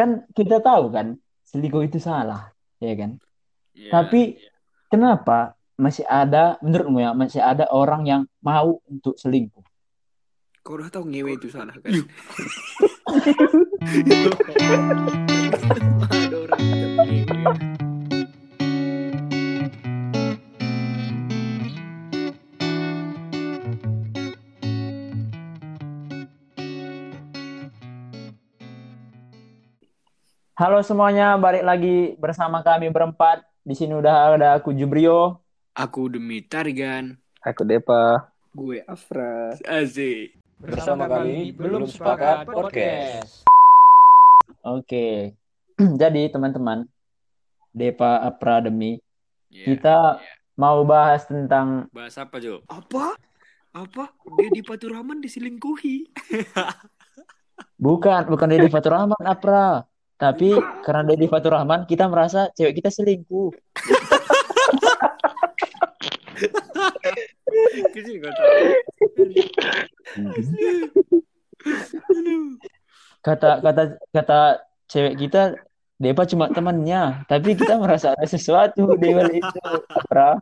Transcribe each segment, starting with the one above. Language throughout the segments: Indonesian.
kan kita tahu kan selingkuh itu salah, ya kan? Iya, Tapi iya. kenapa masih ada menurutmu ya masih ada orang yang mau untuk selingkuh? Kau udah tahu ngewe itu salah kan? Ada orang Halo semuanya, balik lagi bersama kami berempat. Di sini udah ada aku Jubrio. Aku demi Tarigan. Aku Depa. Gue Afra. Asik. Bersama kami, Belum Sepakat Podcast. Oke. Jadi teman-teman, Depa Aprademi, Iya, kita iya. mau bahas tentang Bahas apa, Jo? Apa? Apa? Dedi Faturrahman diselingkuhi. bukan bukan Dedi Fatur Rahman Apra, tapi karena Dedi Fatur Rahman kita merasa cewek kita selingkuh. Kata kata kata cewek kita Depa cuma temannya, tapi kita merasa ada sesuatu di balik itu, Apra.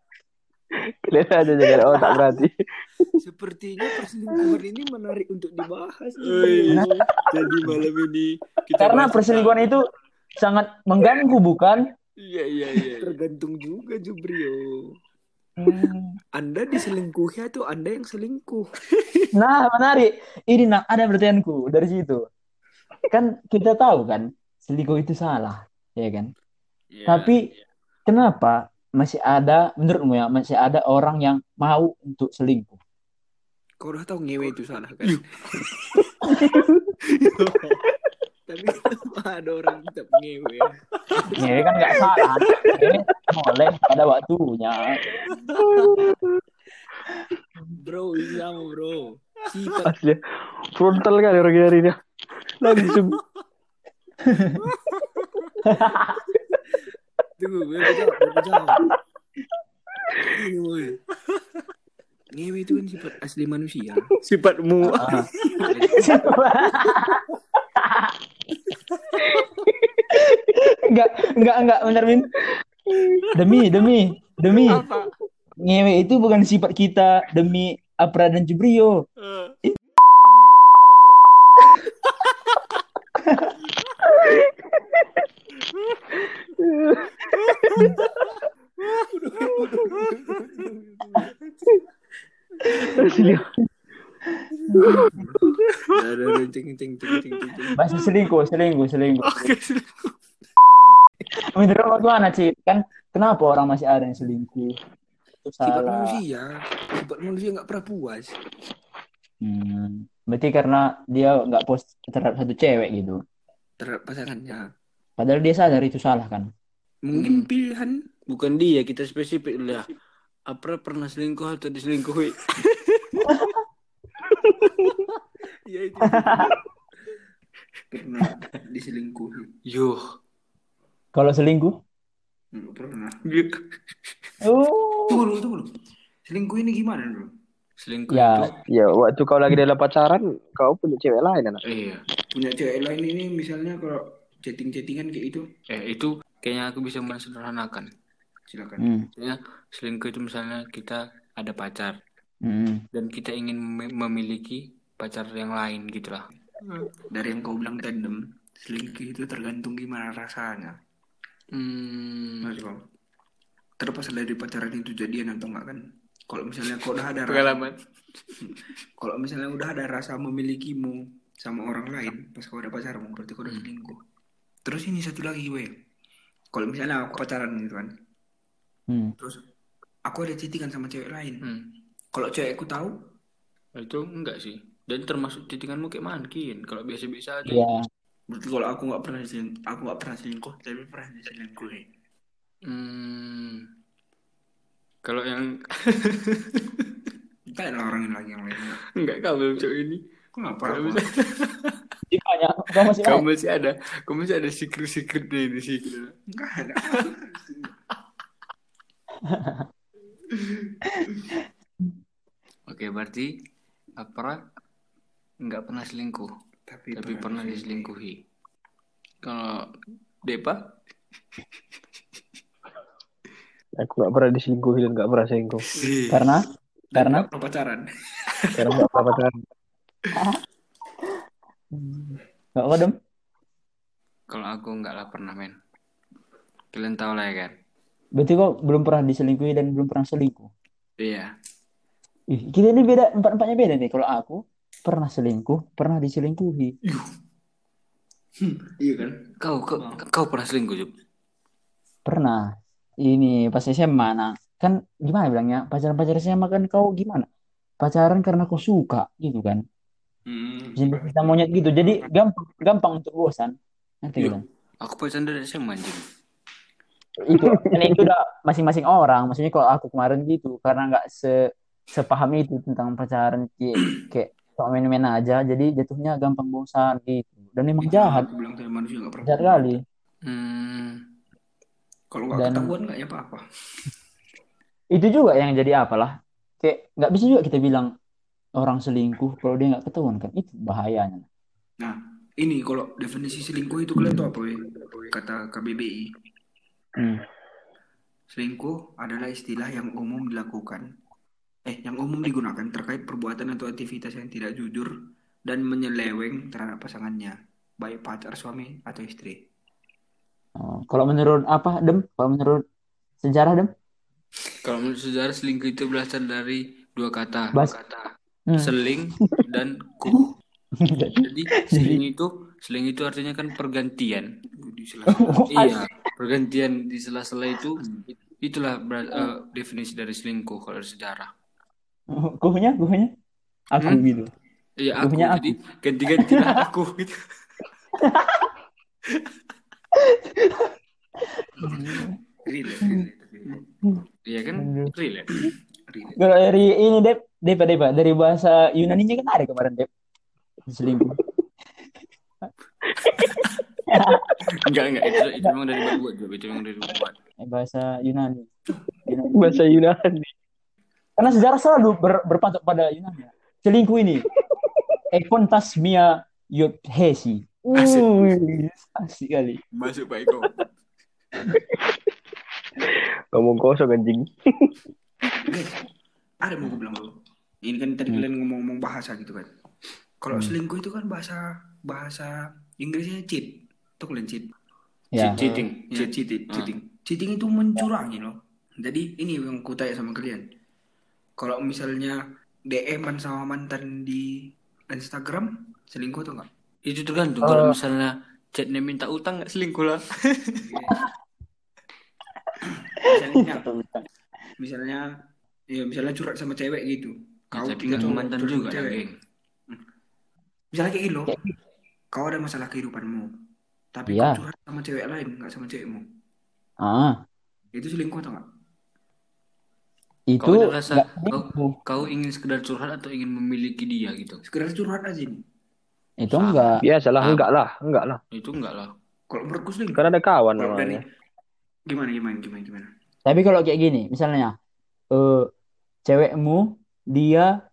Kelihatan aja jangan otak berarti. Sepertinya perselingkuhan ini menarik untuk dibahas. Jadi malam ini kita Karena perselingkuhan itu sangat mengganggu, bukan? Iya iya iya. Tergantung juga Jubrio. Hmm. Anda diselingkuhi atau Anda yang selingkuh? Nah, menarik. Ini nak ada pertanyaanku dari situ. Kan kita tahu kan, selingkuh itu salah, ya kan? Iya, Tapi kenapa masih ada, menurutmu ya, masih ada orang yang mau untuk selingkuh? Kau udah tahu ngewe itu salah kan? Tapi ada orang tetap ngewe? Ya kan nggak salah. Ya, boleh pada waktunya. Bro, ini sama bro. Sifat Asli. Frontal kali orang hari ini. Langsung. Tunggu, gue mau jawab, gue mau jawab. Ini boy. Ngewe itu kan sifat asli manusia. Sifatmu. Ah. Enggak, enggak, enggak, bener Min. Demi, demi, demi. Apa? Ngewe itu bukan sifat kita demi Apra dan Jubrio. Eh. Asli. Ada ada cing cing cing cing cing. Masih selingkuh, selingkuh, selingkuh. Oke, Menurut gimana sih? Kan kenapa orang masih ada yang selingkuh? Itu sifat salah. manusia. Sifat manusia nggak pernah puas. Hmm, berarti karena dia nggak post terhadap satu cewek gitu. terhadap pasangannya. Padahal dia sadar itu salah kan. Mungkin pilihan bukan dia kita spesifik lah. Apa pernah selingkuh atau diselingkuhi? ya itu. pernah diselingkuhi. Yo, Kalau selingkuh? nggak pernah. Oh. Tunggu dulu, tunggu dulu. Selingkuh ini gimana dulu? Selingkuh Ya. itu Ya waktu kau lagi dalam pacaran, kau punya cewek lain anak. iya. Punya cewek lain ini misalnya kalau chatting-chattingan kayak itu. Eh, itu kayaknya aku bisa mensederhanakan. Silakan. Hmm. Maksudnya selingkuh itu misalnya kita ada pacar Hmm. dan kita ingin mem- memiliki pacar yang lain gitulah. Dari yang kau bilang tandem, selingkuh itu tergantung gimana rasanya. Hmm. Terlepas dari pacaran itu jadian atau enggak kan? Kalau misalnya kau udah ada pengalaman. Kalau misalnya udah ada rasa memilikimu sama orang lain pas kau ada pacarmu berarti kau udah selingkuh. Terus ini satu lagi gue. Kalau misalnya aku pacaran gitu kan, Hmm. terus aku ada chattingan sama cewek lain. Kalau cewekku tahu, itu enggak sih. Dan termasuk chattinganmu kayak makin. Kalau biasa-biasa aja. Ya. Berarti kalau aku nggak pernah selingkuh, aku nggak pernah selingkuh, tapi pernah diselingkuhi. Hmm. Kalau yang ada orang yang lagi yang lainnya. Enggak, kamu cowok ini. Jadi banyak. Kau masih kamu ada. masih ada, kamu masih ada secret-secret deh di sini. Enggak ada. Oke, berarti apa? Enggak pernah selingkuh, tapi, pernah diselingkuhi. Kalau Depa? Aku gak pernah diselingkuhi dan gak pernah selingkuh. Karena karena Nggak pernah pacaran. Karena gak pernah pacaran. nggak apa dem? Kalau aku nggak lah pernah men. Kalian tahu lah ya kan? Berarti kok belum pernah diselingkuhi dan belum pernah selingkuh. Iya. Ih, kita ini beda empat empatnya beda nih. Kalau aku pernah selingkuh, pernah diselingkuhi. Iya kan? Kau kau, kau pernah selingkuh Jup? Pernah. Ini pas SMA, nah kan gimana bilangnya pacaran-pacaran SMA kan kau gimana? Pacaran karena kau suka gitu kan? Hmm. Cinta monyet gitu. Jadi gampang gampang untuk bosan. Nanti bilang. Aku pacaran dari SMA anjing. Itu itu udah masing-masing orang. Maksudnya kalau aku kemarin gitu karena nggak se sepaham itu tentang pacaran kayak kayak cuma main-main aja. Jadi jatuhnya gampang bosan gitu. Dan emang jahat, Aku bilang tadi manusia pernah. jahat kali. Hmm. Kalau nggak Dan- ketahuan nggak ya apa-apa. Itu juga yang jadi apalah. Kayak nggak bisa juga kita bilang orang selingkuh kalau dia nggak ketahuan kan itu bahayanya. Nah, ini kalau definisi selingkuh itu kalian tahu apa weh? Kata KBBI. Hmm. Selingkuh adalah istilah yang umum dilakukan, eh, yang umum digunakan terkait perbuatan atau aktivitas yang tidak jujur dan menyeleweng terhadap pasangannya, baik pacar, suami, atau istri. Oh, kalau menurut apa Dem? Kalau menurut sejarah Dem? Kalau menurut sejarah selingkuh itu berasal dari dua kata, Bas- kata Hmm. seling dan kuh. Jadi seling itu seling itu artinya kan pergantian. Di sela-sela. iya, pergantian di sela-sela itu itulah ber- eh, definisi dari selingkuh kalau sejarah. Kuhnya, kuhnya? Aku Hmm? gitu. Iya aku Kuhnya aku. jadi ganti-gantilah aku gitu. relate. Iya kan? Relate. Kalau dari ini Dep, Dep, Dep, dari bahasa Yunaninya kan ada kemarin Dep. Selingkuh. Enggak, enggak. Itu, itu memang dari buat juga. Itu memang dari buat. Eh, bahasa Yunani. Yunani. Bahasa Yunani. Karena sejarah selalu ber- berpatok pada Yunani. Selingkuh ini. Ekontasmia yothesi. Asik. Wih, asik kali. Masuk Pak Eko. Ngomong kosong anjing. Ada mau gue bilang dulu. Ini kan tadi kalian ngomong-ngomong bahasa gitu kan. Kalau selingkuh itu kan bahasa bahasa Inggrisnya cheat. Tuh kalian cheat. Ya. Cheating. Ya, cheating. Cheating. Cheating itu mencurangi loh. Jadi ini yang ku tanya sama kalian. Kalau misalnya DM-an sama mantan di Instagram, selingkuh atau enggak? Itu tergantung. Kalau misalnya chatnya minta utang nggak selingkuh lah. misalnya, misalnya, ya misalnya curhat sama cewek gitu. Kau tapi tinggal nggak curhat mantan juga, cewek. geng. Misalnya kayak gitu. Kau ada masalah kehidupanmu, tapi Iya. kau curhat sama cewek lain, nggak sama cewekmu. Ah, Itu selingkuh atau enggak? Itu Kau ada rasa kau, kau ingin sekedar curhat atau ingin memiliki dia gitu? Sekedar curhat aja nih. Itu enggak. Biasalah, Ah. enggak lah, enggak lah. Itu enggak lah. Kalau menurutku selingkuh. Karena ada kawan namanya. gimana gimana gimana gimana? Tapi kalau kayak gini, misalnya eh cewekmu dia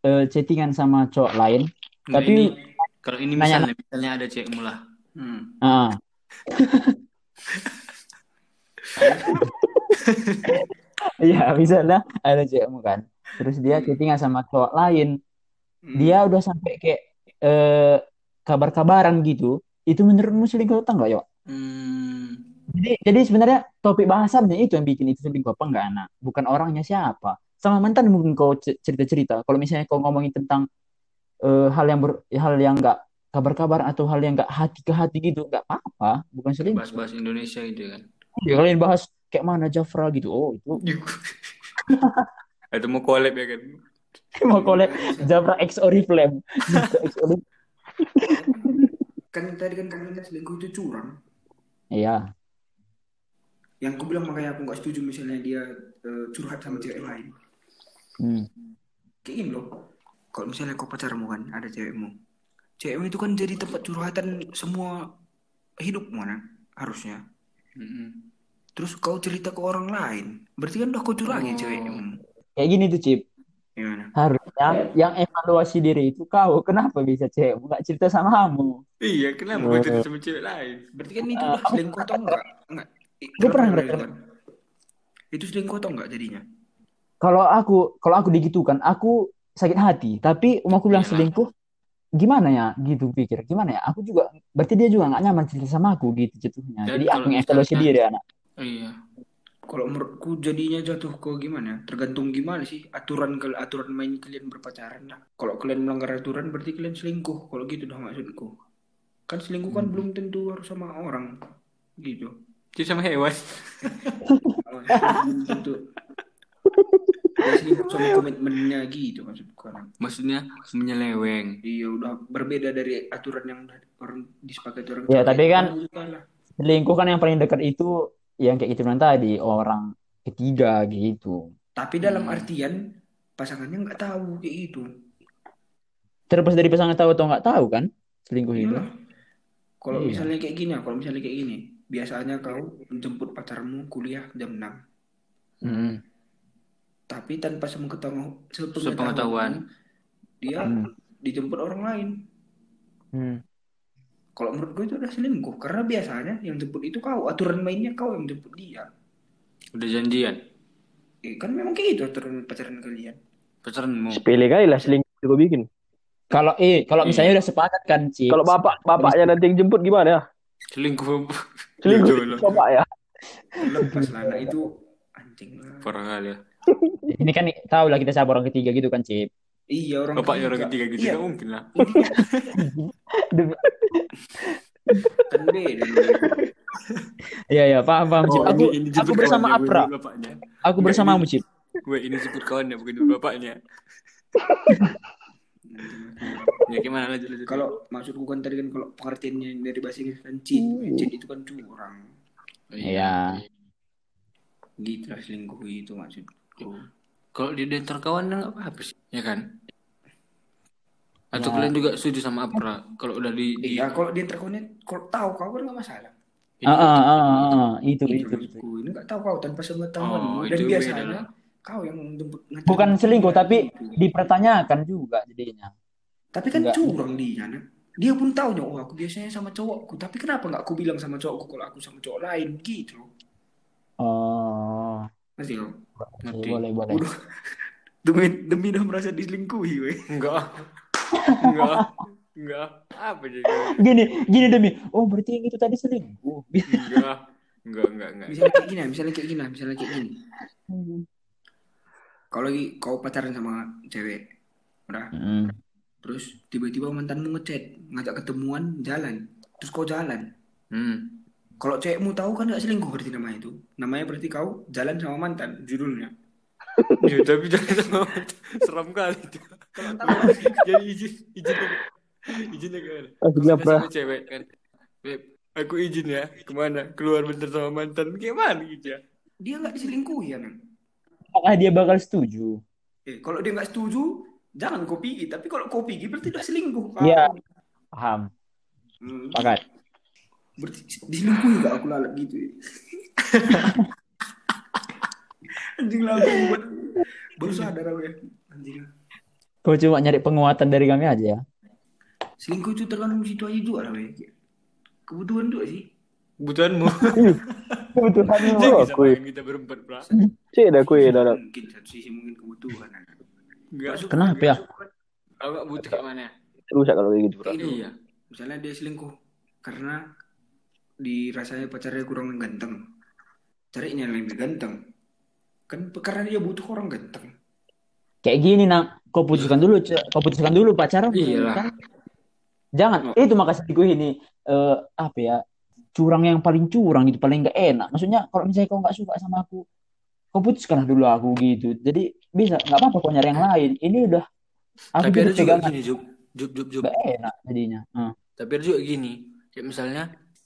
eh, chattingan sama cowok lain, Enggak, Tapi- ini kalau ini Nanya- misalnya misalnya ada cewekmu lah. Hmm. ah, Iya, misalnya ada cewekmu kan. Terus dia chattingan sama cowok lain, Hmm. dia udah sampai kayak eh kabar-kabaran gitu. Itu menurutmu selingkuh atau enggak, Yok? Hmm, Jadi, jadi sebenarnya topik bahasannya itu yang bikin itu selingkuh apa enggak, Ana? Bukan orangnya siapa. Sama mantan mungkin kau cerita-cerita. Kalau misalnya kau ngomongin tentang eh, hal yang ber, hal yang enggak kabar-kabar atau hal yang enggak hati ke hati gitu, enggak apa-apa, bukan selingkuh. bahas-bahas Indonesia gitu kan. Ya, kalian bahas kayak mana Jafra gitu. Oh, itu Atau mau collab ya kan? mau kolek Jafra X Oriflame. Jafra X Oriflame. Kan tadi kan kamu bilang selingkuh itu curang. Iya. Yang aku bilang makanya aku nggak setuju misalnya dia eh, curhat sama cewek lain. Hmm. Kayak gini loh. Kalau misalnya kau pacarmu kan ada cewekmu. Cewekmu itu kan jadi tempat curhatan semua hidupmu kan harusnya. Mm-mm. Terus kau cerita ke orang lain. Berarti kan udah kau curangi Oh. cewekmu. Kayak gini tuh, Cip. Gimana? Harusnya yang evaluasi diri itu kau. Kenapa bisa cewek nggak cerita sama kamu? Iya, kenapa gue cerita sama cewek lain? Berarti kan itu udah selingkuh atau enggak? Enggak. Gue pernah selingkuh? Itu selingkuh atau enggak jadinya? Kalau aku kalau aku digitukan, aku sakit hati. Tapi om aku bilang Iyalah. selingkuh, gimana ya? Gitu pikir. Gimana ya? Aku juga berarti dia juga nggak nyaman cerita sama aku gitu jatuhnya. Jadi aku yang evaluasi diri anak. Iya. Kalau menurutku jadinya jatuh ke gimana? Tergantung gimana sih aturan kalau aturan main kalian berpacaran lah. Kalau kalian melanggar aturan berarti kalian selingkuh. Kalau gitu dah maksudku. Kan selingkuh kan belum tentu harus sama orang. Gitu. Jadi sama hewan. Belum tentu. Selingkuh sama komitmennya gitu maksudku kan. Maksudnya menyeleweng. Iya udah berbeda dari aturan yang orang disepakati orang Ya, tapi kan-. Selingkuh kan yang paling dekat itu yang kayak gitu bilang tadi orang ketiga gitu. Tapi dalam Hmm. artian pasangannya nggak tahu kayak gitu. Terlepas dari pasangan tahu atau nggak tahu kan selingkuh itu. Iyalah. Kalau Iya. misalnya kayak gini, kalau misalnya kayak gini, biasanya kau menjemput pacarmu kuliah jam 6. Hmm. Tapi tanpa sepengetahuan, Sepengetahuan. dia Hmm. dijemput orang lain. Hmm. Kalau menurut gue itu udah selingkuh karena biasanya yang jemput itu kau, aturan mainnya kau yang jemput dia. Udah janjian. Eh, kan memang kayak gitu aturan pacaran kalian. Pacaranmu. Sepele kali lah selingkuh gue bikin. Kalau eh kalau Iya. misalnya udah sepakat kan Cip. Kalau bapak bapaknya nanti yang jemput gimana ya? Selingkuh. Selingkuh Iya, bapak ya. Lepas lah anak itu anjing lah. Parah kali ya. Ini kan tahu lah kita siapa orang ketiga gitu kan Cip. Iya orang Bapaknya orang ketiga gitu. Iya, mungkin lah. intinya kan beda. Iya ya paham paham. Oh, Aku ini- ini aku bersama Apra. Aku ini- Cip. Gue ini sebut kawannya bukan bapaknya. Ya gimana lanjut lanjut. Kalau maksudku kan tadi kan kalau pengertiannya dari bahasa Inggris kan cheat, cheat itu kan curang. Iya. Gitu lah selingkuh itu maksudku. Kalau di antar kawan nggak apa-apa sih, ya kan? Atau Ya. kalian juga setuju sama Apra kalau udah di, di Iya, kalau terkonek, kalau tahu kau kan nggak masalah. ini- Ah, ah, ah, ah, ah. itu Itu itu. itu. Ini nggak tahu kau tanpa sepengetahuan. Oh, Dan biasanya kau yang jemput Bukan selingkuh dia, tapi dipertanyakan juga jadinya. Tapi kan Enggak. curang dia, nak. Dia pun tahu oh aku biasanya sama cowokku, tapi kenapa nggak aku bilang sama cowokku kalau aku sama cowok lain gitu. Oh, Ngerti kau? Ngerti. boleh boleh. Udah demi demi udah merasa diselingkuhi, weh. enggak enggak enggak apa jadi Gini, gini demi. Oh, berarti yang itu tadi selingkuh. enggak enggak enggak enggak Misalnya kayak gini, misalnya kayak gini, misalnya kayak gini. Kalau lagi kau pacaran sama cewek, udah, Hmm. terus tiba-tiba mantanmu ngechat, ngajak ketemuan, jalan, terus kau jalan. hmm. Kalau cewekmu tahu kan nggak selingkuh berarti namanya itu. Namanya berarti kau jalan sama mantan, judulnya. ya tapi jangan sama seram kali itu Kalau tahu, jadi izin izin izinnya ke mana Akhirnya sama cewek kan Beb, aku izin ya ke mana keluar bentar sama mantan gimana gitu ya dia nggak diselingkuhi ya, Nang. Apakah dia bakal setuju? Eh, kalau dia nggak setuju, jangan kau pergi. Tapi kalau kau pergi berarti udah selingkuh. Iya. Paham. Hmm, Pakat. Berarti diselingkuhi gak aku lalat gitu ya. Anjing lah aku yang buat baru sadar aku ya. Anjing. Kau cuma nyari penguatan dari kami aja ya. Selingkuh itu tergantung situasi juga lah, weh. Kebutuhan juga sih. kebutuhanmu kui. main kita berempat pra Cik dah dah. dah. Mungkin satu sisi mungkin kebutuhan. enggak Kenapa ya? aku nggak butuh kayak mana Rusak kalau gitu. Kayak gitu. iya Misalnya dia selingkuh karena dirasanya pacarnya kurang ganteng. Carinya yang lebih ganteng. Kan karena dia butuh orang ganteng. Kayak gini nak, kau putuskan dulu, kau putuskan dulu pacaran. Iyalah. kan? Jangan, itu maka selingkuh ini eh, apa ya curang yang paling curang gitu, paling nggak enak. Maksudnya kalau misalnya kau nggak suka sama aku, kau putuskanlah dulu aku gitu. Jadi bisa nggak apa-apa kau nyari yang lain. Ini udah aku tapi ada juga pegangan gini Jup Jup Jup Jup nggak enak jadinya. Hmm. tapi ada juga gini kayak misalnya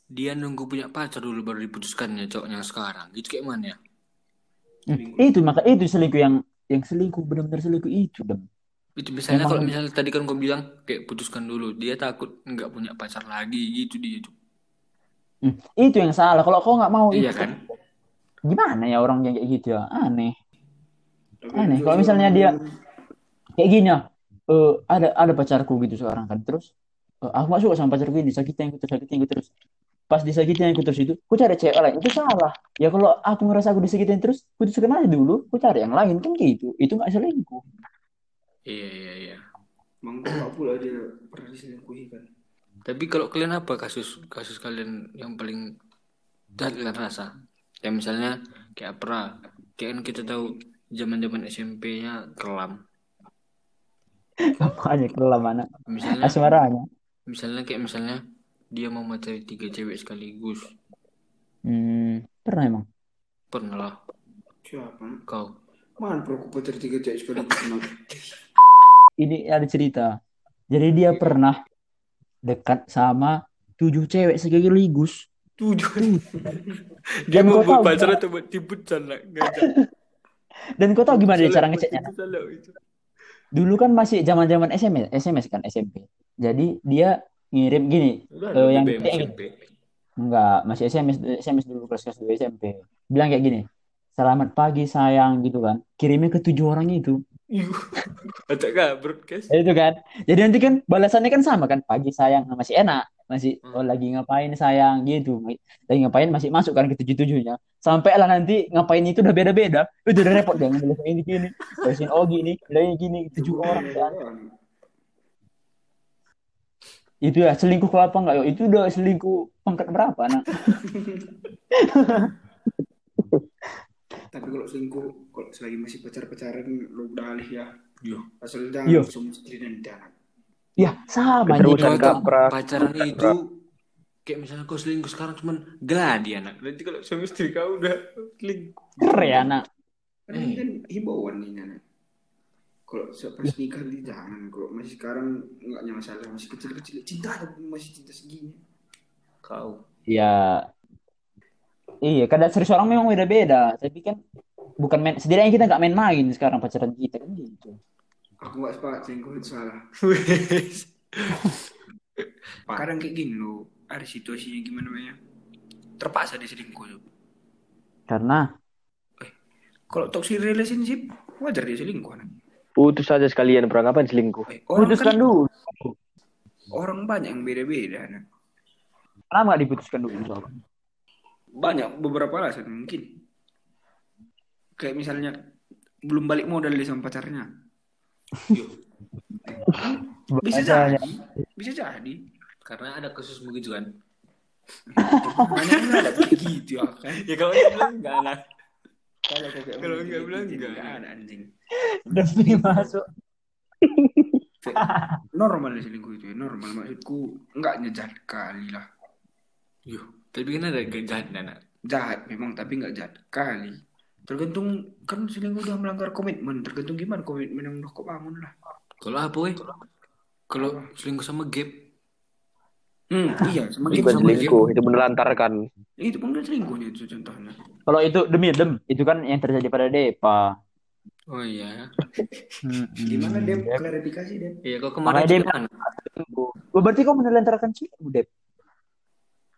dia nunggu punya pacar dulu baru diputuskannya cowoknya yang sekarang gitu kayak mana ya Hmm. Itu maka itu selingkuh yang yang selingkuh benar-benar selingkuh itu dem. itu misalnya kalau misalnya tadi kan gue bilang kayak putuskan dulu dia takut nggak punya pacar lagi gitu dia Jup. Hmm. Itu yang salah. Kalau kau nggak mau iya itu, kan gimana ya orang yang kayak gitu ya? Aneh. Tapi Aneh, kalau misalnya dia- kayak gini ya eh, ada ada pacarku gitu sekarang kan terus eh, aku gak suka sama pacarku ini sakitin aku terus sakitin aku terus pas disakitin aku terus itu aku cari cewek lain itu salah ya kalau aku ngerasa aku disakitin terus putuskan aja dulu aku cari yang lain kan gitu itu nggak selingkuh Iya iya iya. Gak pula dia pernah diselingkuhi kan? Tapi kalau kalian apa kasus kasus kalian yang paling jahat kalian rasa? Ya misalnya kayak apa? Kayak kan kita tahu zaman-zaman SMP-nya kelam. makanya kelam anak Misalnya asmaranya misalnya kayak misalnya dia mau macari tiga cewek sekaligus. hmm, pernah emang Pernah lah Siapa? kau. Mana perlu aku pacar tiga cewek sekali kenal? ini ada cerita jadi dia pernah dekat sama tujuh cewek sekaligus Tujuh. dia mau buat tahu pacar atau buat lah ngajak. dan kau tahu gimana dia cara ngeceknya dulu kan masih zaman zaman SMS SMS kan SMP jadi dia ngirim gini Udah Eh, ada yang BBM penting- SMP. enggak masih SMS SMS dulu kelas kelas 2 SMP bilang kayak gini selamat pagi sayang gitu kan. Kirimnya ke tujuh orang itu. Acak kah broadcast? Itu kan. Jadi nanti kan balasannya kan sama kan pagi sayang masih enak. Masih Hmm. oh lagi ngapain sayang? Gitu. Lagi ngapain masih masuk kan ke tujuh tujuhnya sampai lah nanti ngapain itu udah beda beda itu udah repot dia ngeluh ini gini terusin oh gini bilangnya gini tujuh orang kan itu ya selingkuh apa enggak yo itu udah selingkuh pangkat berapa nak Tapi kalau selingkuh, kalau selagi masih pacar-pacaran, lu udah alih ya. Yo. Asal Yo. jangan langsung istri dan anak. ya sama Keterusan kamprak. pacaran itu kayak misalnya kau selingkuh sekarang cuman gladi anak. Nanti kalau suami istri kau udah selingkuh. keren ya nak Kan ini kan himbauan nih anak. Kalau pas nikah di jangan. Kalau masih sekarang nggak masalah, masih kecil-kecil cinta tapi masih cinta segini. Kau. ya iya kadang serius orang memang beda beda tapi kan bukan main setidaknya kita nggak main-main sekarang pacaran kita kan gitu Aku nggak sepakat selingkuh itu salah. Wes. Kadang kayak gini loh, ada situasinya gimana namanya? Terpaksa dia selingkuh tuh. karena Kalau toxic relationship, wajar dia selingkuh. Putus saja sekalian, perang ngapain selingkuh? Orang putuskan kan, dulu orang banyak yang beda-beda. Kenapa nggak diputuskan dulu soalnya Banyak beberapa alasan mungkin. Kayak misalnya belum balik modal dia sama pacarnya. Yo. bisa jadi, bisa jadi. Karena ada kasus begitu kan. Banyak yang ada kayak gitu ya kan. Ya kalau nggak bilang enggak lah. Kalau kakek Kalau omong nggak kayak bilang gitu, nggak. nggak ada anjing. demi masuk Normal selingkuh itu ya, normal maksudku nggak jahat kali lah. Yo. Tapi kan ada kejahat anak. Jahat memang tapi nggak jahat kali. Tergantung kan selingkuh udah melanggar komitmen. Tergantung gimana komitmen yang udah kau bangun lah. Kalau apa weh? Kalau selingkuh sama gap. Hmm, iya, sama Bukan game sama selingkuh, itu menelantarkan. Itu pun selingkuhnya itu contohnya. kalau itu demi dem itu kan yang terjadi pada Depa Oh iya. Gimana Dep? Klarifikasi Dep. Iya kau kemarin juga kan. Oh, berarti kau menelantarkan sih Dep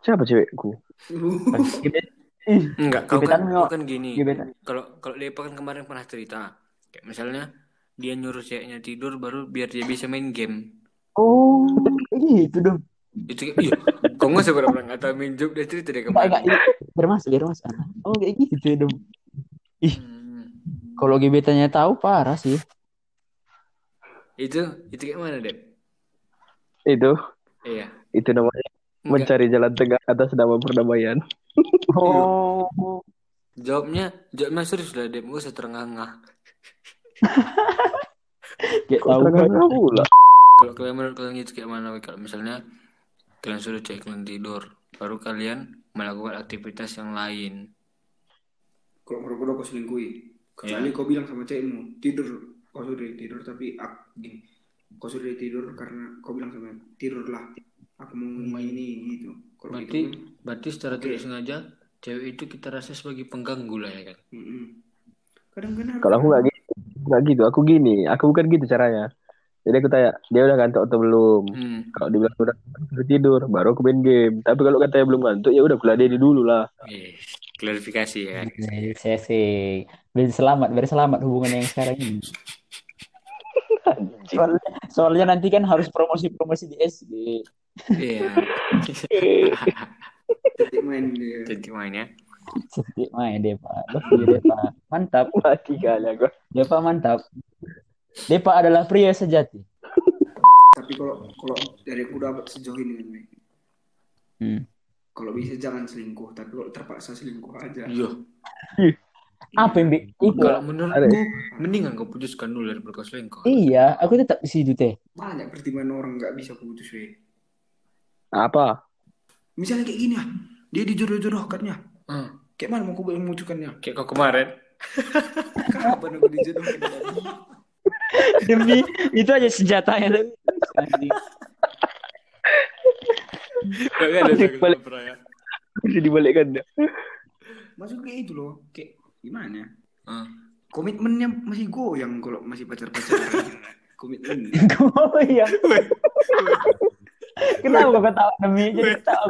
Siapa cewekku? Enggak, kau kan, kau kan gini. Kalau kalau Depa kan kemarin pernah cerita. Kayak misalnya dia nyuruh ceweknya tidur baru biar dia bisa main game. oh gitu dong Itu kayak, iya, kau nggak seberapa pernah nggak tahu main job dia cerita deh kemarin. biar masuk oh kayak gitu ya dong Hmm. kalau gebetannya tahu parah sih Itu itu kayak mana Dep? Itu, Iya. itu namanya Enggak. mencari jalan tengah atas nama perdamaian. oh Jawabnya jawabnya serius lah Dep, nggak usah terengah-engah. kayak Kok tahu kan pula? Kalau kalian menurut kalian itu kayak mana? Kalau misalnya kalian suruh cewek kalian tidur, baru kalian melakukan aktivitas yang lain. Kalau menurut kau selingkuhi. Kecuali kau bilang sama cewekmu tidur, kau sudah tidur tapi ak gini. Kau sudah tidur karena kau bilang sama tidurlah. Aku mau main ini gitu. Kalau Berarti gitu kan, berarti secara tidak sengaja cewek itu kita rasa sebagai pengganggu lah ya kan. mm-mm. kadang-kadang Kalau aku nggak gitu, nggak gitu. Aku gini, aku bukan gitu caranya. Jadi aku tanya, dia udah ngantuk atau belum? Hmm. Kalau dia bilang udah tidur, baru aku main game. Tapi kalau katanya belum ngantuk, ya udah aku ladeni dulu lah. Eh, klarifikasi ya saya sih biar selamat biar selamat hubungan yang sekarang ini. Soalnya, soalnya nanti kan harus promosi-promosi di SD. Iya. Jadi main dia. Jadi main ya. Sedih main Depa. Love you Depa. Mantap. Mati kali aku. Depa mantap. Depa adalah pria sejati. Tapi kalau kalau dari aku dapat sejauh ini kan. Hmm. Kalau bisa jangan selingkuh, tapi kalau terpaksa selingkuh aja. Iya. Apa yang bi- itu? Kalau menurutku mendingan kau putuskan dulu daripada kau selingkuh. Iya, aku tetap di situ teh. Banyak pertimbangan orang nggak bisa putus, we. Apa? Misalnya kayak gini ah, dia dijodoh-jodohkannya. Hmm. Kayak mana mau aku memutuskannya? Kayak kau kemarin. Kapan aku dijodohkan? Demi itu aja senjatanya. Balik, balik. pernah ya. Bisa dibalikkan dah. Maksud kayak itu loh, kayak gimana? ya? Ah. Komitmennya masih goyang kalau masih pacar-pacaran. Komitmen. Oh iya. Kenapa kau ketawa demi jadi ketawa?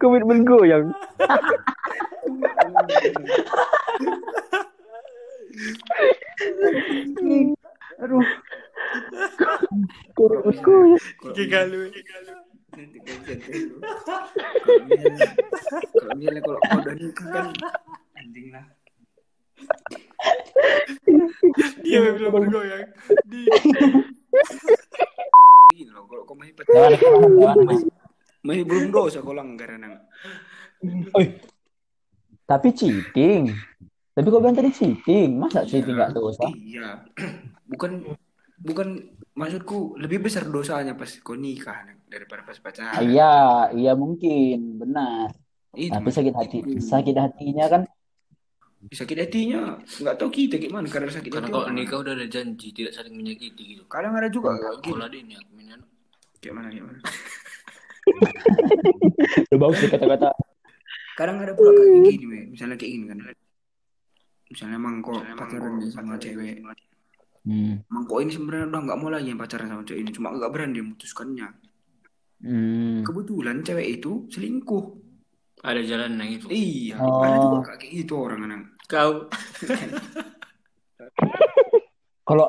Komitmen goyang. Aduh. Goyang. Kikalu. Nanti dulu. Kalau misalnya- Kalau kau udah nikah kan anjing lah. Iya belum bergoyang. Di. Gini loh, kalau kau masih belum dosa kau langgar anak. Oi. Tapi cheating. Tapi kau bilang tadi cheating. Masa cheating nggak dosa? Iya. Bukan bukan maksudku lebih besar dosanya pas kau nikah daripada pas Ah, pacaran. Iya, iya mungkin, benar. Itu Tapi sakit hati, maksudku. sakit hatinya kan sakit hatinya nggak tahu kita gimana karena sakit Karena hati kalau nikah udah ada janji tidak saling menyakiti gitu. kadang ada juga Kalau ada ini aku punya anak. kayak mana kayak mana udah bagus sih kata-kata. kadang ada pula kayak gini misalnya kayak gini kan misalnya emang kok pacaran nih sama cewek Hmm. emang kok ini sebenarnya udah nggak mau lagi yang pacaran sama cewek ini cuma nggak berani memutuskannya Hmm. kebetulan cewek itu selingkuh Ada jalan yang itu. iya Oh. ada juga kayak gitu orang anak Kau. Kalau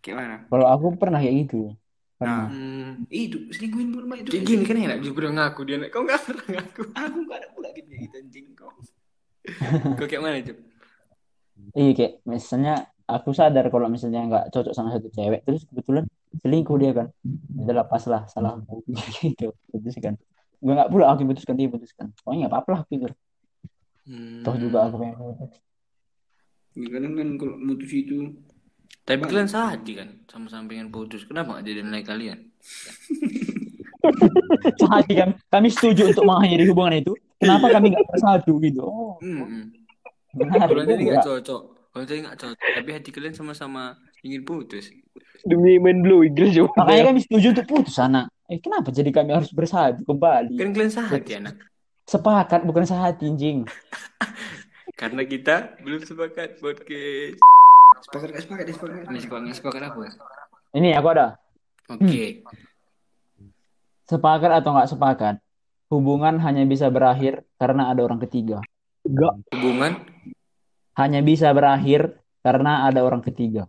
kayak mana kalau aku pernah kayak gitu. Pernah. Hmm. itu selingkuhin pun itu Kayak gini kan enak dia udah ngaku dia kau nggak pernah ngaku. aku nggak ada pula gitu anjing kok kayak mana Cep? Iya kayak misalnya aku sadar kalau misalnya nggak cocok sama satu cewek terus kebetulan selingkuh dia kan. Udah lepas lah salah aku gitu. Putus kan. Gue nggak pula aku putuskan dia putuskan. Pokoknya nggak apa-apa lah pikir. Hmm. Toh juga aku pengen putus. Ya, kadang kan kalau mutus itu Tapi kalian sehati kan sama-sama pengen putus. Kenapa nggak jadi nilai kalian? Sehati kan kami setuju untuk mengakhiri hubungan itu. Kenapa kami nggak bersatu gitu? Oh, Hmm. benar. Kalau tadi nggak juga. cocok. Kalau tadi nggak cocok. Tapi hati kalian sama-sama ingin putus. Demi main blue Inggris cuma. Makanya kami setuju untuk putus anak. Eh kenapa jadi kami harus bersatu kembali? Kan kalian sehati anak. Sepakat bukan sehati anjing. Karena kita belum sepakat podcast. sepakat gak sepakat sepakat Ini sepakat sepakat apa? Ini aku ada. Oke. Sepakat atau nggak sepakat? Hubungan hanya bisa berakhir karena ada orang ketiga. Enggak. Hubungan Hanya bisa berakhir karena ada orang ketiga.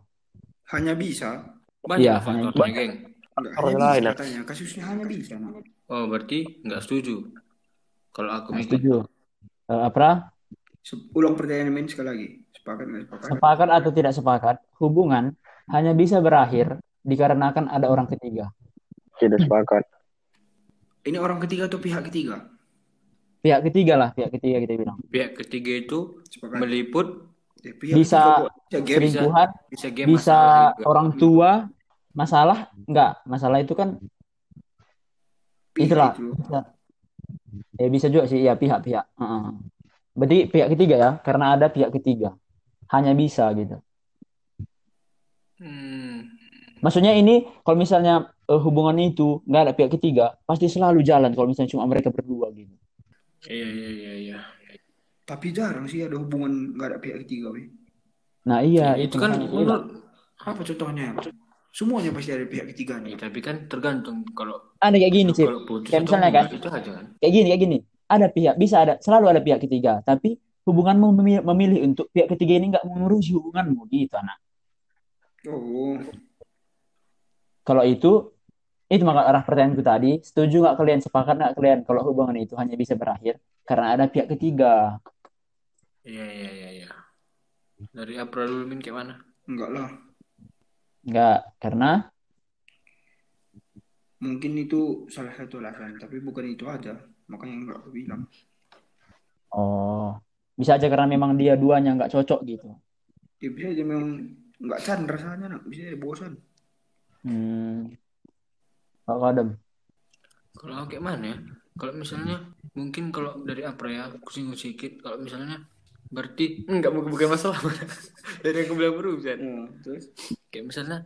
hanya bisa banyak lah faktornya, hanya- geng. Enggak, Orang hanya lain, katanya kasusnya hanya bisa. Oh, berarti nggak setuju. Kalau aku Nggak mikir. setuju. Eh, apa? Se- ulang pertanyaan main sekali lagi sepakat nggak sepakat Sepakat atau tidak sepakat? Hubungan hanya bisa berakhir dikarenakan ada orang ketiga. Tidak sepakat. Ini orang ketiga atau pihak ketiga? Pihak ketiga lah, pihak ketiga kita bilang. Pihak ketiga itu sepakat. meliput. Ya, pihak Bisa bisa game Selingkuhan bisa game bisa masalah juga. orang tua masalah enggak. Masalah itu kan pihak itulah. itu. Bisa. Ya bisa juga sih. Ya pihak-pihak Heeh. berarti pihak ketiga ya karena ada pihak ketiga. Hanya bisa gitu. Hmm. Maksudnya ini kalau misalnya eh, hubungan itu nggak ada pihak ketiga pasti selalu jalan kalau misalnya cuma mereka berdua gitu Iya iya iya iya. tapi jarang sih ada hubungan nggak ada pihak ketiga weh nah iya itu kan makanya. menurut apa contohnya semuanya pasti ada pihak ketiganya Ya, tapi kan tergantung kalau ada kayak gini sih Kayak misalnya kan. itu aja kan. kayak gini kayak gini ada pihak bisa ada selalu ada pihak ketiga tapi hubunganmu memilih, memilih untuk pihak ketiga ini nggak mengurusi hubunganmu gitu anak. Oh, Kalau itu itu maka arah pertanyaanku tadi, setuju nggak kalian, sepakat nggak kalian kalau hubungan itu hanya bisa berakhir karena ada pihak ketiga? Iya iya iya iya. Dari April dulu Min kayak mana? enggak lah. Nggak, karena Mungkin itu salah satu alasan, tapi bukan itu aja. Makanya enggak aku bilang. oh bisa aja karena memang dia duanya nggak cocok gitu. Ya bisa aja memang enggak can rasanya, nak. Bisa aja bosan. Hmm. Kalau Adam, Kalau aku kayak mana ya? Kalau misalnya mungkin kalau dari April ya aku singgung sedikit. Kalau misalnya berarti enggak bukan bukan masalah dari yang aku bilang barusan. Oh, terus? Kayak misalnya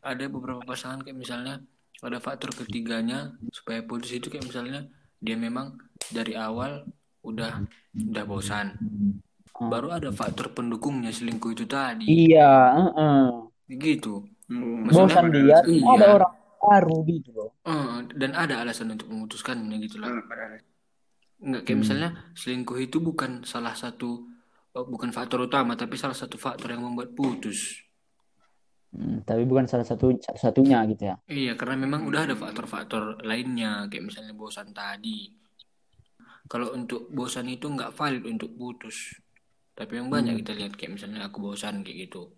ada beberapa pasangan kayak misalnya ada faktor ketiganya supaya putus itu kayak misalnya dia memang dari awal udah udah bosan. Baru ada faktor pendukungnya selingkuh itu tadi. iya, heeh. Gitu. Oh, bosan dia, iya. ada orang baru gitu loh. Eh, dan ada alasan untuk memutuskannya gitu lah. ah. Enggak kayak misalnya selingkuh itu bukan salah satu oh, bukan faktor utama tapi salah satu faktor yang membuat putus. Hmm, tapi bukan salah satu satu-satunya gitu ya. Iya, karena memang udah ada faktor-faktor lainnya kayak misalnya bosan tadi. Kalau untuk bosan itu nggak valid untuk putus. Tapi yang banyak kita lihat kayak misalnya aku bosan kayak gitu.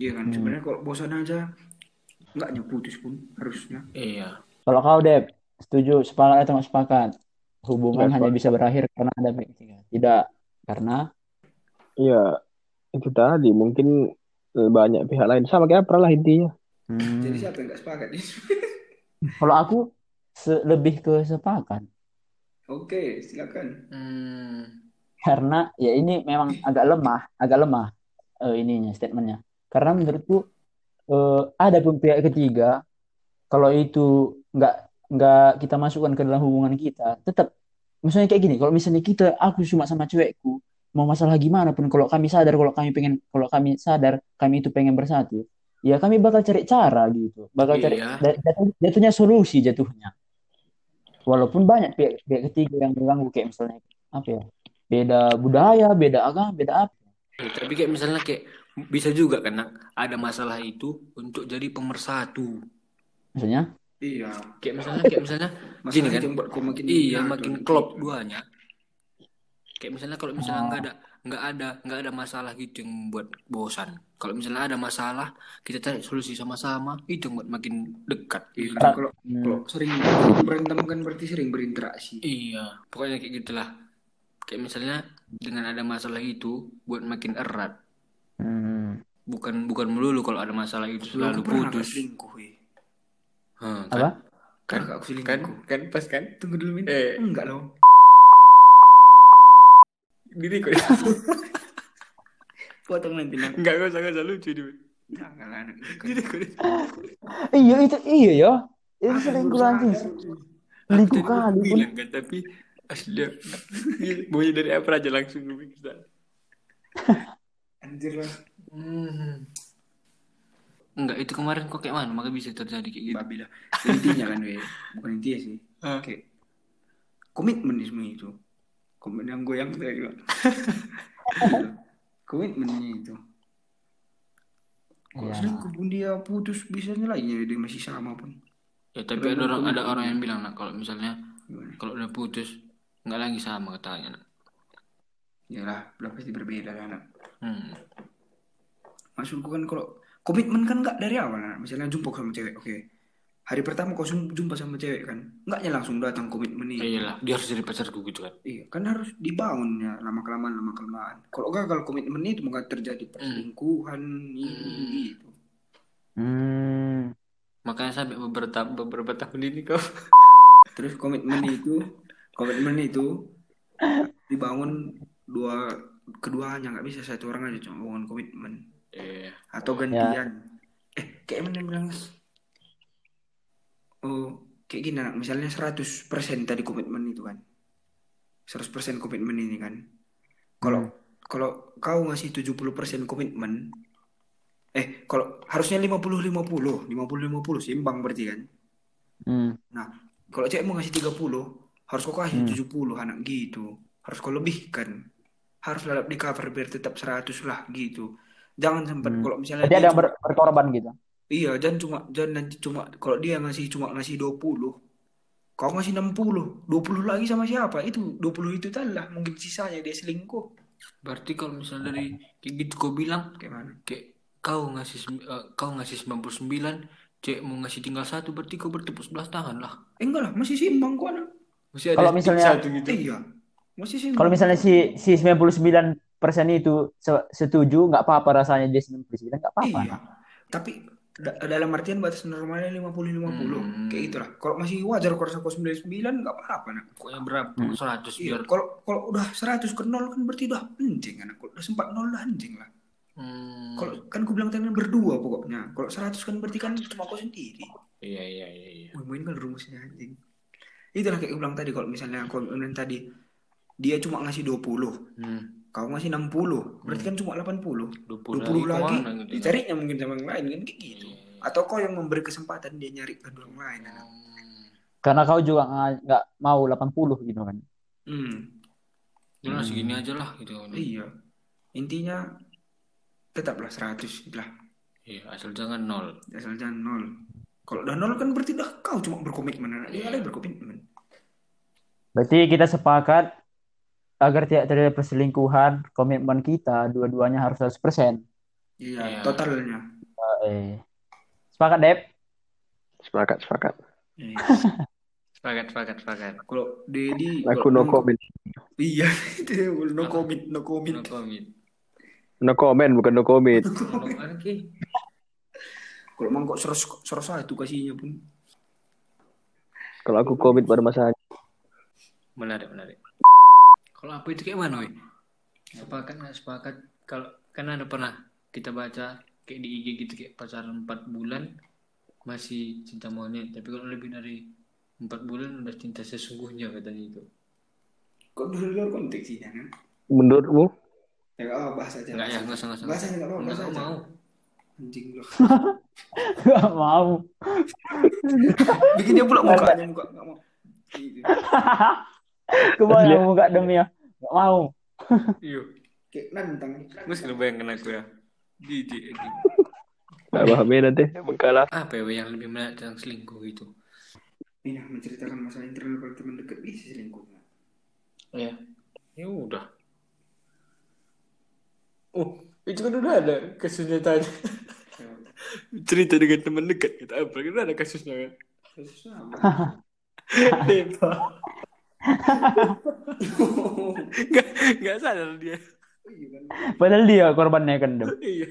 Iya kan, Hmm. sebenarnya kalau bosan aja enggak putus pun harusnya. Iya. Kalau kau Dep, setuju sepakat atau nggak sepakat? Hubungan Nggak hanya bisa berakhir karena ada ketiga. Tidak, karena Iya, itu tadi mungkin eh, banyak pihak lain sama kayak April lah intinya. hmm, Jadi siapa yang enggak sepakat kalau aku se- lebih ke sepakat. Oke, silakan. Hmm, Karena ya ini memang agak lemah, agak lemah eh, ininya statementnya. Karena menurutku eh, ada pun pihak ketiga, kalau itu nggak nggak kita masukkan ke dalam hubungan kita, tetap misalnya kayak gini. Kalau misalnya kita aku cuma sama cewekku, mau masalah gimana pun, kalau kami sadar, kalau kami pengen, kalau kami sadar kami itu pengen bersatu, ya kami bakal cari cara gitu, bakal cari Iya. da- jatuh- jatuhnya solusi jatuhnya. Walaupun banyak pihak, pihak ketiga yang mengganggu kayak misalnya apa ya, beda budaya, beda agama, beda apa. tapi kayak misalnya kayak bisa juga kan Nak, ada masalah itu untuk jadi pemersatu. Maksudnya? Iya. Kayak misalnya kayak misalnya Masalah Gini kan? makin Iya, makin klop duanya. Kayak misalnya kalau misalnya Oh. nggak ada nggak ada nggak ada masalah gitu yang membuat bosan. Kalau misalnya ada masalah, kita cari solusi sama-sama, itu yang buat makin dekat. Iya, gitu. kalau Hmm. kalau sering berantem kan berarti sering berinteraksi. Iya, pokoknya kayak gitulah. Kayak misalnya dengan ada masalah itu buat makin erat. Hmm. Bukan bukan melulu kalau ada masalah itu selalu putus. selingkuh, weh. Hah, Apa? Kan, Kakak aku selingkuh. kan, kan pas kan? Tunggu dulu, Min. Eh. Enggak loh. Diri kok. Potong nanti nak. Enggak, gak usah, gak usah lucu anak itu kan. Diri kok. Iya itu iya ya. Itu selingkuh anjing. Selingkuh kali pun. bilang kan, tapi asli Maunya dari apa aja langsung gue bisa. Anjir lah. Hmm. Enggak, itu kemarin kok kayak mana? Maka bisa terjadi kayak gitu. Babi lah. Intinya kan, weh. Bukan intinya sih. Ah. Oke. Komitmen di semua itu. Komitmen yang goyang tadi juga. Komitmennya itu. Kalau Iya. selingkuh pun dia putus bisanya lagi dia masih sama pun. Ya, tapi ada orang ada orang yang bilang nak kalau misalnya Gimana? kalau udah putus nggak lagi sama katanya nak. Yalah, udah pasti berbeda lah anak. Hmm. Maksudku kan kalau komitmen kan nggak dari awal anak. Misalnya jumpa sama cewek, oke. Hari pertama kau jumpa sama cewek kan, nggaknya langsung datang komitmen ini. iyalah, dia harus jadi pacarku gitu kan. Iya, kan harus dibangun ya lama kelamaan lama kelamaan. Kalau gagal komitmen itu maka terjadi perselingkuhan ini gitu. Hmm. Makanya sampai beberapa beberapa tahun ini kau Terus komitmen itu, komitmen itu dibangun dua keduanya nggak bisa satu orang aja cuma bangun komitmen eh atau gantian. Eh, kayak mana bilang? Oh, kayak gini anak. Misalnya 100% tadi komitmen itu kan. 100% komitmen ini kan. Kalau kalau kau ngasih 70% komitmen eh kalau harusnya 50 50, 50 50 seimbang berarti kan. Hmm. Nah, kalau cewek mau ngasih 30, harus kau kasih Hmm. 70 anak gitu. Harus kau lebihkan. Harus tetap di cover biar tetap 100 lah gitu. Jangan sempat Hmm. kalau misalnya Jadi dia ada yang cuma, ber- berkorban gitu. iya jangan cuma jangan nanti cuma kalau dia ngasih cuma ngasih 20 kau ngasih 60 20 lagi sama siapa itu 20 itu lah mungkin sisanya dia selingkuh Berarti kalau misalnya dari kayak gitu kau bilang kayak mana kayak kau ngasih eh, kau ngasih 99, cek mau ngasih tinggal satu berarti kau bertepuk sebelah tangan lah. eh, enggak lah masih simbang kok anak Masih ada Kalau misalnya- satu gitu. iya Kalau misalnya si si 99% itu se- setuju, nggak apa-apa rasanya dia 99, nggak apa-apa. Iya. Tapi da- dalam artian batas normalnya 50-50. Hmm. Kayak itulah. Kalau masih wajar kalau aku 99 nggak apa-apa nak. Pokoknya berapa? Hmm. 100 Iya, biar. kalau kalau udah 100 ke 0 kan berarti udah anjing anak. Kalau udah sempat 0 udah anjing lah. Hmm. Kalau kan aku bilang tadi berdua pokoknya. Kalau 100 kan berarti kan cuma aku sendiri. Iya iya iya iya. Wih, main kan rumusnya anjing. Itulah kayak aku bilang tadi kalau misalnya aku bilang tadi dia cuma ngasih 20, Hmm. kau ngasih 60, berarti kan cuma 80. 20, 20 lagi, ke mana gitu. dicarinya mungkin sama yang lain kan kayak gitu. Iya. Atau kau yang memberi kesempatan dia nyari ke orang lain. anak. Hmm. Karena kau juga nggak mau 80 gitu kan. Hmm, Udah segini aja lah gitu. iya. Intinya tetaplah 100 lah. Iya, asal jangan nol. Asal jangan nol. Kalau udah nol kan berarti udah kau cuma berkomitmen anak. Dia Iya. berkomitmen. Berarti kita sepakat agar tidak terjadi perselingkuhan, komitmen kita dua-duanya harus 100%. Iya, Iya. totalnya. Eh. Sepakat, Dep? Sepakat, sepakat. Iya. Sepakat, sepakat, sepakat. Kalau Dedi Aku no comment. Iya, itu no comment, no comment. No comment. No comment, bukan no comment. No comment. Oke. Kalau mangkok seros seros satu kasihnya pun. Kalau aku comment pada masa Menarik, menarik. Kalau apa itu kayak mana, weh? Sepakat nggak sepakat? Kalau kan ada pernah kita baca kayak di IG gitu kayak pacaran 4 bulan masih cinta monyet, tapi kalau lebih dari 4 bulan udah cinta sesungguhnya katanya itu. Kok dulu luar konteks sih kan? menurutmu Ya oh, bahas aja. Enggak ya, enggak usah, enggak. Bahas aja enggak apa-apa, Enggak mau. Anjing mau. Bikin dia pula mukanya muka enggak mau. Gitu. Kebayang muka demi ya. Gak mau. Iya. Kayak nantang. Mas lu bayangkan aku ya. Jijik. anjing. Gak paham ya nanti Bengkalah Apa ya yang lebih menarik tentang selingkuh itu? Ini nah, menceritakan masalah internal kalau teman dekat bisa selingkuh. Ya. Ya udah. Oh, itu kan udah ada kasusnya tadi. Cerita dengan teman dekat kita apa? Kan ada kasusnya kan? Kasus sama. Gak, gak sadar dia. Padahal dia korbannya kan, Dep. Iya.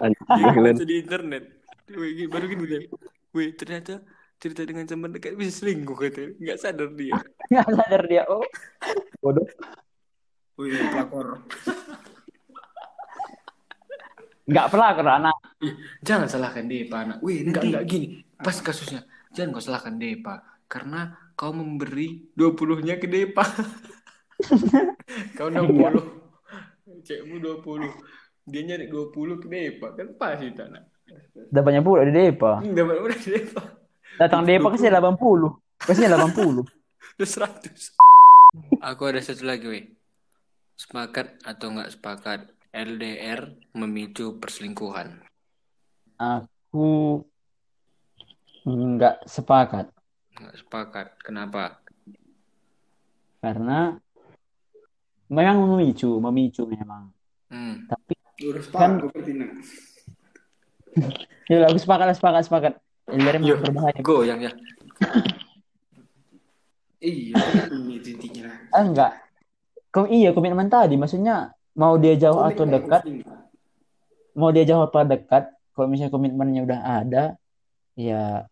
Anjing di internet. Wih, baru gini dia. Wih, ternyata cerita dengan teman dekat bisa selingkuh katanya. Gak sadar dia. Gak sadar dia. Oh. Bodoh Wih, pelakor. Gak pelakor anak. Ih, jangan salahkan Depa anak. Wih, Enggak, nanti enggak gini. Pas kasusnya. Jangan kau salahkan Depa. Karena kau memberi 20-nya ke Depa. kau 60. Cekmu 20. Dia nyari 20 ke Depa. Kan pas itu anak. Udah banyak pula di Depa. Enggak udah ke Depa. Datang Depa kasih 80. Kasih 80. Udah 100. Aku ada satu lagi, weh. Sepakat atau enggak sepakat LDR memicu perselingkuhan? Aku nggak sepakat Enggak sepakat. Kenapa? karena memang memicu, memicu memang. Hmm. Tapi udah Kan- ya aku sepakat, sepakat, sepakat. Memang berbahaya. Goyang ya. Iya, ini intinya. Ah, enggak. Kau iya komitmen tadi, maksudnya mau dia jauh atau Komitmen, dekat, komitmen. mau dia jauh atau dekat, kalau misalnya komitmennya udah ada, ya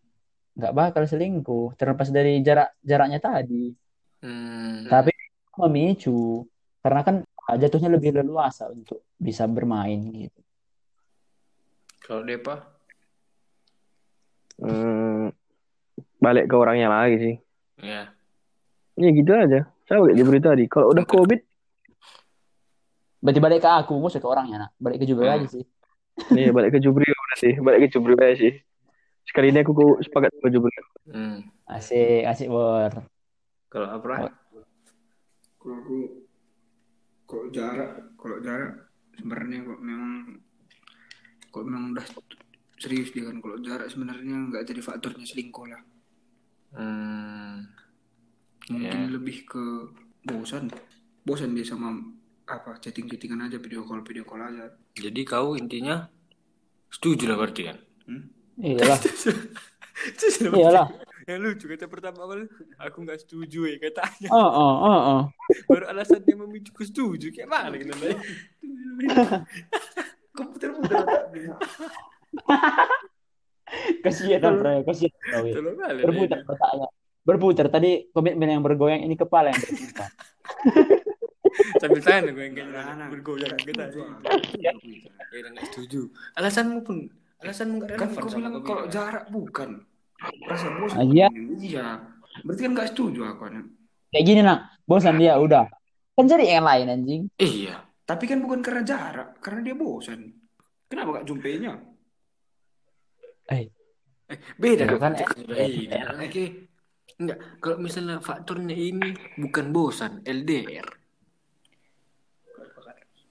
nggak bakal selingkuh, terlepas dari jarak jaraknya tadi. Hmm. Tapi memicu, karena kan jatuhnya lebih leluasa untuk bisa bermain gitu. Kalau Depa? Hmm, Balik ke orangnya lagi sih Ya. Ya gitu aja Saya kayak Jibri tadi Kalau udah covid Berarti balik ke aku, usah ke orangnya, nak. Balik ke Jubel Hmm. aja sih. Nih balik ke Jubri udah sih Balik ke Jubri aja sih Sekali ini aku ku- sepakat sama Jubri Hmm. Asik, asik, Bor. Kalau apa? Kalau aku Kalau jarak, kalau jarak sebenarnya kok memang kok memang udah serius dia kan. Kalau jarak sebenarnya nggak jadi faktornya selingkuh lah. Hmm. Mungkin Ya. lebih ke bosan. Bosan dia sama apa chatting-chattingan aja video call video call aja. Jadi kau intinya setuju lah berarti kan? Hmm? Iyalah, Setuju lah iyalah. Yang lucu kata pertama awal aku nggak setuju ya katanya. Oh, oh, oh, oh. Baru alasan dia memicu ke setuju kayak mana gitu Nay? Komputer-komputer otaknya. Kasihan Bro, kasihan kali. Berputar otaknya. Berputar tadi komitmen yang bergoyang ini kepala yang berputar. Sambil tangan gue yang kayak Anak-anak. bergoyang kita. Ya udah nggak setuju. Alasanmu pun alasanmu nggak Kan relevan kau sama bilang kau kalau bilang. jarak bukan. Rasa bosan. Ah, iya. Iya. Berarti kan nggak setuju aku anak. Kayak gini nak, bosan dia udah. Kan jadi yang lain anjing. Iya. Tapi kan bukan karena jarak, karena dia bosan. Kenapa gak jumpainya? Eh, Eh, beda Ya dong. kan, Beda. Oke. Enggak, kalau misalnya faktornya ini bukan bosan, LDR.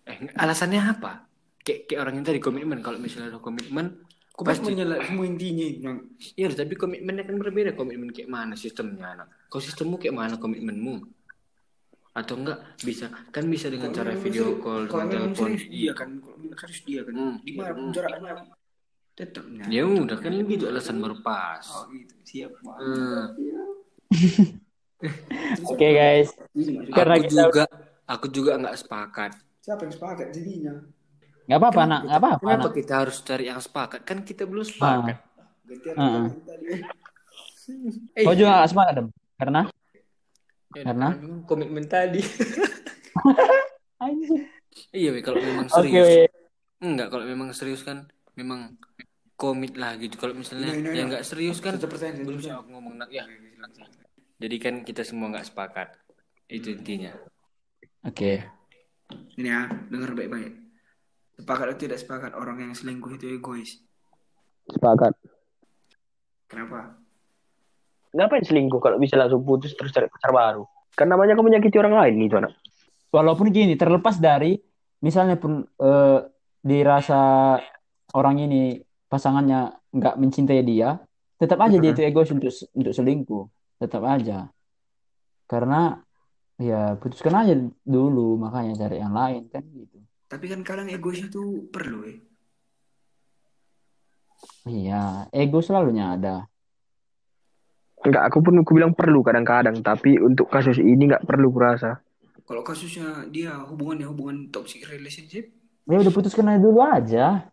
Eh, alasannya apa? Kayak, kayak orang yang tadi komitmen. Kalau misalnya ada komitmen, Kau pasti pasti. menyala semua intinya yang Iya, tapi komitmennya kan berbeda. Komitmen kayak mana sistemnya, anak? Kau sistemmu kayak mana komitmenmu? Atau enggak bisa kan bisa dengan cara video call, Kalau telepon. serius dia kan, kalau memang serius dia kan. Hmm. Di mana pun jaraknya tetapnya. Ya udah kan gitu alasan baru pas. Oh gitu, siap. Hmm. Oke guys, Karena aku kita- juga aku juga nggak sepakat. Siapa yang sepakat jadinya? Nggak apa-apa nak, nggak apa-apa Kenapa nak. kita harus cari yang sepakat? Kan kita belum sepakat. Gantian Ah. tadi. Eh, Kau juga nggak semangat dem? Karena ya, karena? komitmen tadi. anjing. iya, kalau memang Oke, serius. weh. Enggak, kalau memang serius kan memang komit lah gitu. Kalau misalnya Nah, nah, yang nah. nggak serius kan Satu pertanyaan, belum satu bisa aku ngomong nak ya. Jadi kan kita semua nggak sepakat. Itu intinya. Oke. Ini ya, dengar baik-baik. Sepakat atau tidak sepakat orang yang selingkuh itu egois. Sepakat. Kenapa? Ngapain selingkuh kalau bisa langsung putus terus cari pacar baru? Kan namanya kau menyakiti orang lain itu anak. Walaupun gini, terlepas dari misalnya pun eh, dirasa orang ini pasangannya nggak mencintai dia, tetap aja dia itu egois untuk untuk selingkuh, tetap aja. Karena ya putuskan aja dulu, makanya cari yang lain kan gitu. Tapi kan kadang egois itu perlu ya. Iya, ego selalunya ada. Enggak, aku pun aku bilang perlu kadang-kadang, tapi untuk kasus ini nggak perlu kurasa. Kalau kasusnya dia hubungannya hubungan toxic relationship, Ya udah putuskan aja dulu aja.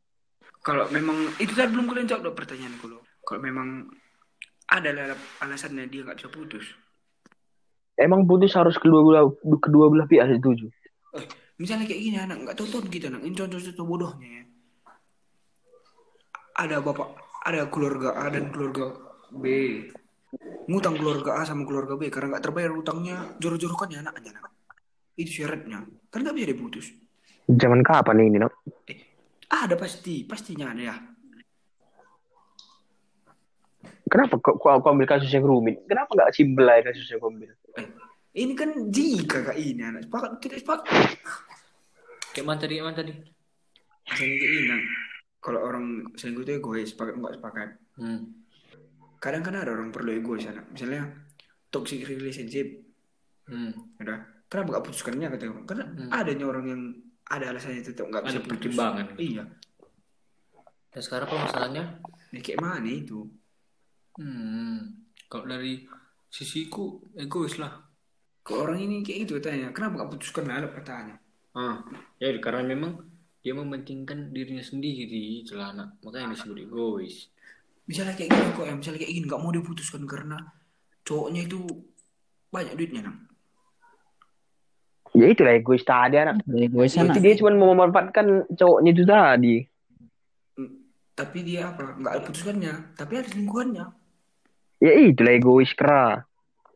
kalau memang itu tadi belum kalian jawab dong pertanyaanku loh. Kalau memang ada alasannya dia nggak bisa putus. Emang putus harus kedua belah kedua belah pihak setuju. Misalnya kayak gini anak nggak tahu kita anak ini contoh-contoh bodohnya ya. Ada bapak, ada keluarga A dan keluarga B. Ngutang keluarga A sama keluarga B karena nggak terbayar utangnya jorok-jorokannya anak aja anak. Itu syaratnya. Kan nggak bisa diputus. Zaman kapan ini, nak? Ada pasti, pastinya ada ya. Kenapa kok kau, kau ambil kasus yang rumit? Kenapa nggak simpel aja kasus yang kau ambil? Ini kan jika kak ini anak sepakat tidak sepakat. Kayak mana tadi? Mana tadi? Misalnya kayak ini. Kalau orang selingkuh itu egois, sepakat nggak sepakat. Hmm. Kadang kan ada orang perlu egois anak. Misalnya toxic relationship, Hmm. udah. Kenapa nggak putuskannya kata orang? Karena Hmm. adanya orang yang ada alasannya tetap nggak bisa pertimbangan. Iya. Dan sekarang permasalahannya Nah, kayak mana itu? Hmm, kalau dari sisiku egois lah. Kalau orang ini kayak gitu tanya, kenapa nggak putuskan lah pertanyaan? Ah, ya karena memang dia mementingkan dirinya sendiri celana, makanya disebut egois. Misalnya kayak gini kok ya, misalnya kayak gini nggak mau diputuskan karena cowoknya itu banyak duitnya nang. Ya itulah egois tadi anak. Egois sana. Berarti dia cuma mau memanfaatkan cowoknya itu tadi. Hmm, Tapi dia apa? Nggak ada putuskannya, tapi ada selingkuhannya. Ya itulah egois kera.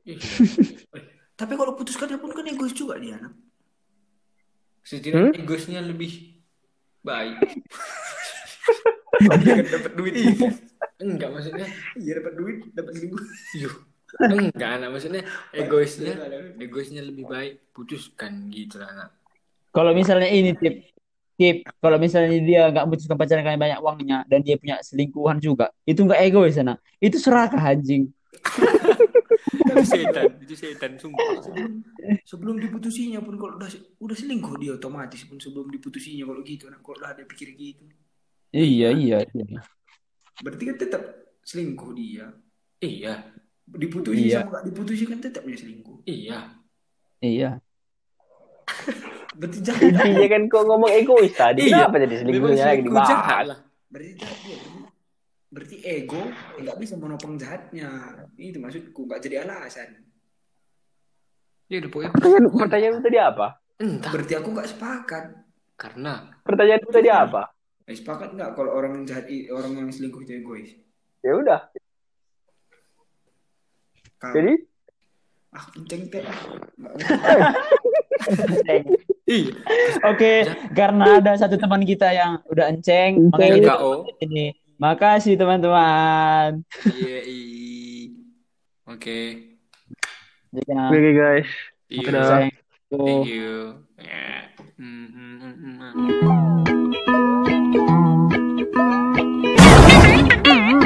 Tapi kalau putuskannya pun kan egois juga dia nang. setidaknya egoisnya lebih baik. Dia kan dapat duit. Enggak maksudnya, Iya dapat duit, dapat selingkuh. yuh. Enggak, anak maksudnya egoisnya, egoisnya lebih baik putuskan gitu lah, anak. Kalau misalnya ini tip, tip, kalau misalnya dia nggak memutuskan pacaran karena banyak uangnya dan dia punya selingkuhan juga, itu nggak egois sana. Itu serakah anjing. Itu setan, itu setan sumpah. Sebelum, sebelum diputusinya pun kalau udah udah selingkuh dia otomatis pun sebelum diputusinya kalau gitu. Nah, kalau udah ada pikir gitu. Iya, iya, iya. Berarti kan tetap selingkuh dia. Iya, Diputusi Iya. sama nggak diputusi kan tetap dia selingkuh. iya. Iya. Berarti jahat. Intinya kan kau ngomong egois tadi. Iya. Kenapa jadi selingkuhnya lagi dibahas? lah. Berarti jahat dia. Berarti ego nggak bisa menopang jahatnya. Itu maksudku nggak jadi alasan. Ya udah pokoknya Pertanyaan, pertanyaan tadi apa? entah Berarti aku nggak sepakat. karena Pertanyaan tadi apa? Eh, sepakat nggak kalau orang yang jahat orang yang selingkuh itu egois? Ya udah. Kau, Jadi ah kenceng teh. ah. Iya Oke, karena ada satu teman kita yang udah enceng, makanya ini. Makasih teman-teman. iya i. oke Jika oke guys. iya Dadah. sayang. thank you Ya. Mhm.